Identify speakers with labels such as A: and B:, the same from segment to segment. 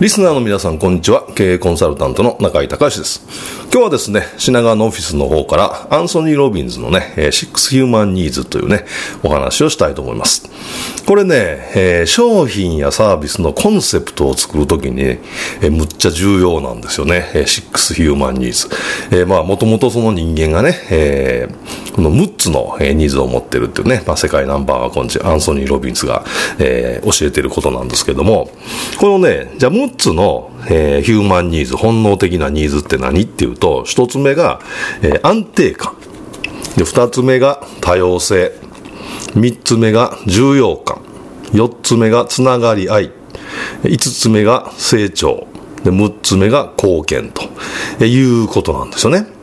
A: リスナーの皆さん、こんにちは。経営コンサルタントの中井隆です。今日はですね、品川のオフィスの方から、アンソニー・ロビンズのね、シックス・ヒューマン・ニーズというね、お話をしたいと思います。これね、えー、商品やサービスのコンセプトを作るときに、えー、むっちゃ重要なんですよね。シックス・ヒューマン・ニーズ。えー、まあ、もともとその人間がね、えー、この6つのニーズを持ってるっていうね、まあ、世界ナンバーワンコンチ、アンソニー・ロビンズが、えー、教えてることなんですけども、このね、じゃあ6つの、えー、ヒューマンニーズ、本能的なニーズって何っていうと、1つ目が、えー、安定感。で、2つ目が多様性。3つ目が重要感。4つ目がつながり合い。5つ目が成長。で、6つ目が貢献ということなんですよね。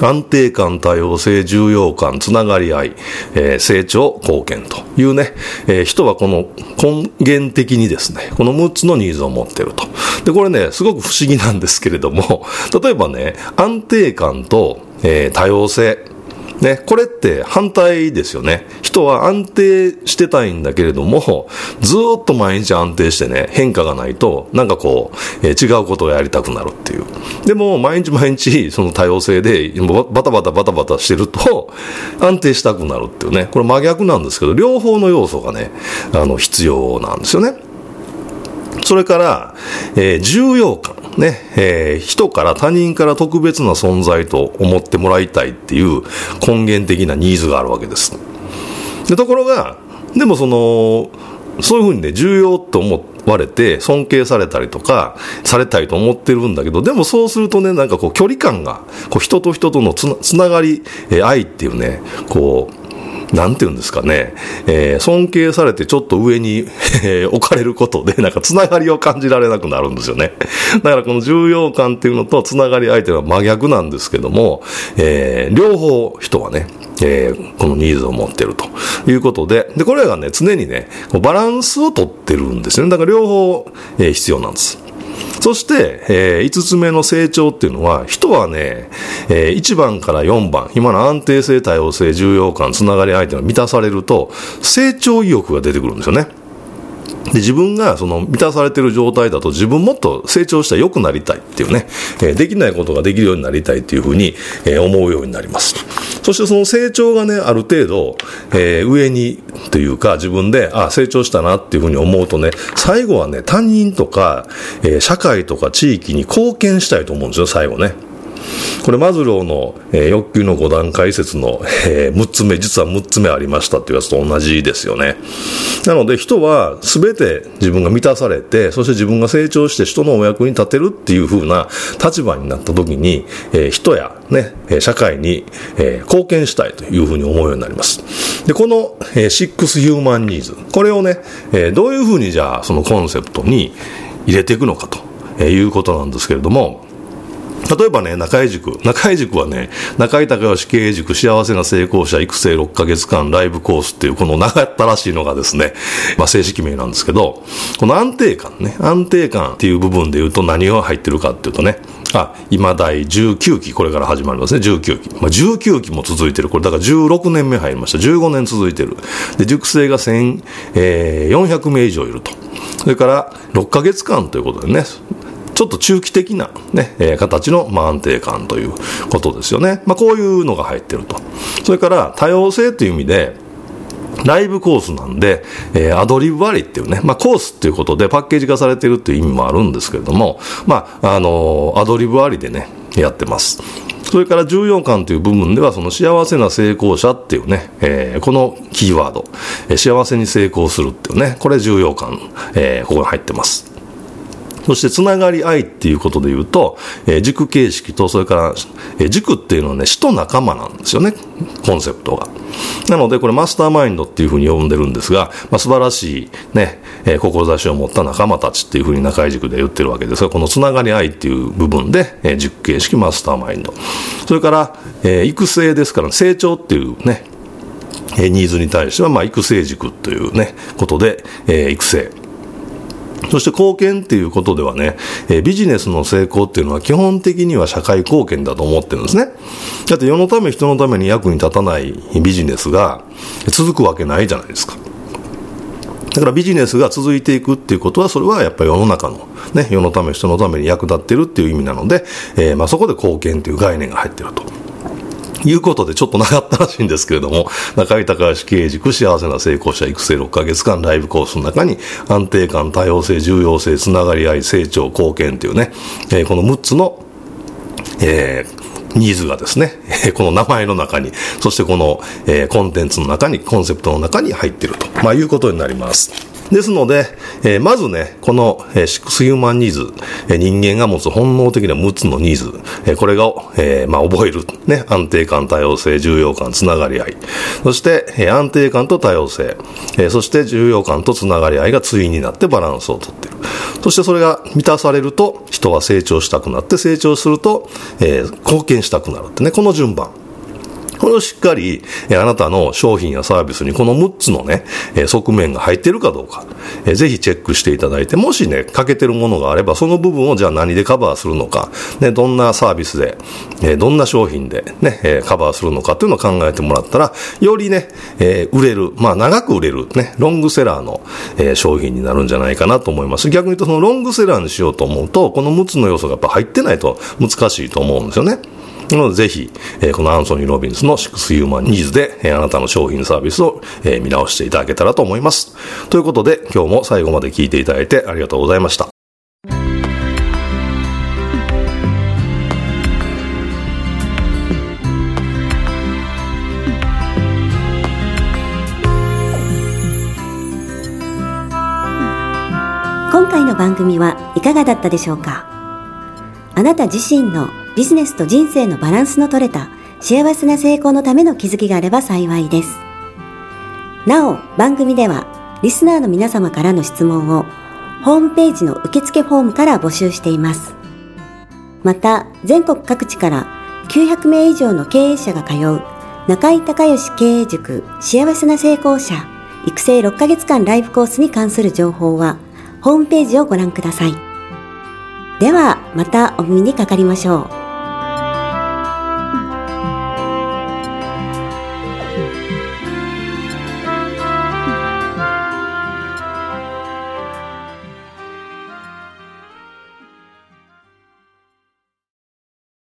A: 安定感、多様性、重要感、つながり合い、えー、成長、貢献というね、えー、人はこの根源的にですね、この6つのニーズを持っていると。で、これね、すごく不思議なんですけれども、例えばね、安定感と、えー、多様性、ね、これって反対ですよね。人は安定してたいんだけれども、ずっと毎日安定してね、変化がないと、なんかこう、えー、違うことをやりたくなるっていう。でも、毎日毎日、その多様性で、バタバタバタバタしてると、安定したくなるっていうね。これ真逆なんですけど、両方の要素がね、あの、必要なんですよね。それから、えー、重要感。ね、えー、人から他人から特別な存在と思ってもらいたいっていう根源的なニーズがあるわけです。でところが、でもその、そういうふうにね、重要と思われて、尊敬されたりとか、されたいと思ってるんだけど、でもそうするとね、なんかこう、距離感が、こう、人と人とのつなつながり、えー、愛っていうね、こう、なんて言うんですかね、えー、尊敬されてちょっと上に、えー、置かれることで、なんかつながりを感じられなくなるんですよね。だからこの重要感っていうのとつながり相手は真逆なんですけども、えー、両方人はね、えー、このニーズを持ってるということで、で、これがね、常にね、バランスをとってるんですよね。だから両方、えー、必要なんです。そして、えー、5つ目の成長っていうのは、人はね、えー、1番から4番、今の安定性、多様性、重要感、つながり相手が満たされると、成長意欲が出てくるんですよね。で、自分がその満たされてる状態だと自分もっと成長したら良くなりたいっていうね、えー、できないことができるようになりたいっていうふうに、えー、思うようになります。そしてその成長がね、ある程度、えー、上にというか自分で、あ、成長したなっていうふうに思うとね、最後はね、他人とか、えー、社会とか地域に貢献したいと思うんですよ、最後ね。これマズローの、えー、欲求の5段階説の、えー、6つ目、実は6つ目ありましたっていうやつと同じですよね。なので人は全て自分が満たされて、そして自分が成長して人のお役に立てるっていう風な立場になった時に、えー、人やね、社会に、えー、貢献したいというふうに思うようになります。で、この、えー、シックスヒューマンニーズ、これをね、えー、どういうふうにじゃあそのコンセプトに入れていくのかということなんですけれども、例えばね、中井塾。中井塾はね、中井隆義経営塾幸せな成功者育成6ヶ月間ライブコースっていうこの長ったらしいのがですね、まあ正式名なんですけど、この安定感ね、安定感っていう部分で言うと何が入ってるかっていうとね、あ、今第19期、これから始まりますね、19期。まあ、19期も続いてる。これだから16年目入りました。15年続いてる。で、熟成が1400、名以上いると。それから6ヶ月間ということでね、ちょっと中期的なね、えー、形の、まあ、安定感ということですよね。まあ、こういうのが入ってると。それから多様性という意味で、ライブコースなんで、えー、アドリブ割っていうね、まあ、コースっていうことでパッケージ化されてるっていう意味もあるんですけれども、まあ、あのー、アドリブ割でね、やってます。それから重要感という部分では、その幸せな成功者っていうね、えー、このキーワード、えー、幸せに成功するっていうね、これ重要感、えー、ここに入ってます。そしてつながり合いっていうことで言うと、えー、塾形式と、それから、えー、塾っていうのはね、死と仲間なんですよね、コンセプトが。なので、これマスターマインドっていうふうに呼んでるんですが、まあ、素晴らしいね、えー、志を持った仲間たちっていうふうに中井塾で言ってるわけですが、このつながり合いっていう部分で、えー、塾形式マスターマインド。それから、えー、育成ですから、成長っていうね、ニーズに対しては、まあ、育成塾というね、ことで、えー、育成。そして貢献っていうことではね、えビジネスの成功っていうのは基本的には社会貢献だと思ってるんですね。だって世のため人のために役に立たないビジネスが続くわけないじゃないですか。だからビジネスが続いていくっていうことは、それはやっぱり世の中の、ね、世のため人のために役立ってるっていう意味なので、えー、まあそこで貢献っていう概念が入ってると。いうことでちょっとなかったらしいんですけれども、中井隆橋経営塾幸せな成功者育成6ヶ月間ライブコースの中に安定感、多様性、重要性、つながり合い、成長、貢献というね、えー、この6つの、えー、ニーズがですね、この名前の中に、そしてこの、えー、コンテンツの中に、コンセプトの中に入っていると、まあ、いうことになります。ですので、えー、まずね、この、えー、シックスヒューマンニーズ、えー、人間が持つ本能的な6つのニーズ、えー、これが、えー、まあ、覚える、ね、安定感、多様性、重要感、つながり合い。そして、えー、安定感と多様性、えー、そして重要感とつながり合いが対になってバランスをとっている。そしてそれが満たされると、人は成長したくなって、成長すると、えー、貢献したくなるってね、この順番。これをしっかり、えあなたの商品やサービスにこの6つのね、え側面が入ってるかどうか、えぜひチェックしていただいて、もしね、欠けてるものがあれば、その部分をじゃあ何でカバーするのか、ね、どんなサービスで、えどんな商品でね、えカバーするのかっていうのを考えてもらったら、よりね、え売れる、まあ長く売れる、ね、ロングセラーの、え商品になるんじゃないかなと思います。逆に言うと、そのロングセラーにしようと思うと、この6つの要素がやっぱ入ってないと難しいと思うんですよね。のでぜひ、えー、このアンソニー・ロビンスのシックス・ユーマン・ニーズで、えー、あなたの商品サービスを、えー、見直していただけたらと思います。ということで、今日も最後まで聞いていただいてありがとうございました。
B: 今回の番組はいかがだったでしょうか？あなた自身のビジネスと人生のバランスの取れた幸せな成功のための気づきがあれば幸いです。なお、番組ではリスナーの皆様からの質問をホームページの受付フォームから募集しています。また、全国各地から900名以上の経営者が通う中井隆義経営塾幸せな成功者育成6ヶ月間ライブコースに関する情報はホームページをご覧ください。では、またお耳にかかりましょう。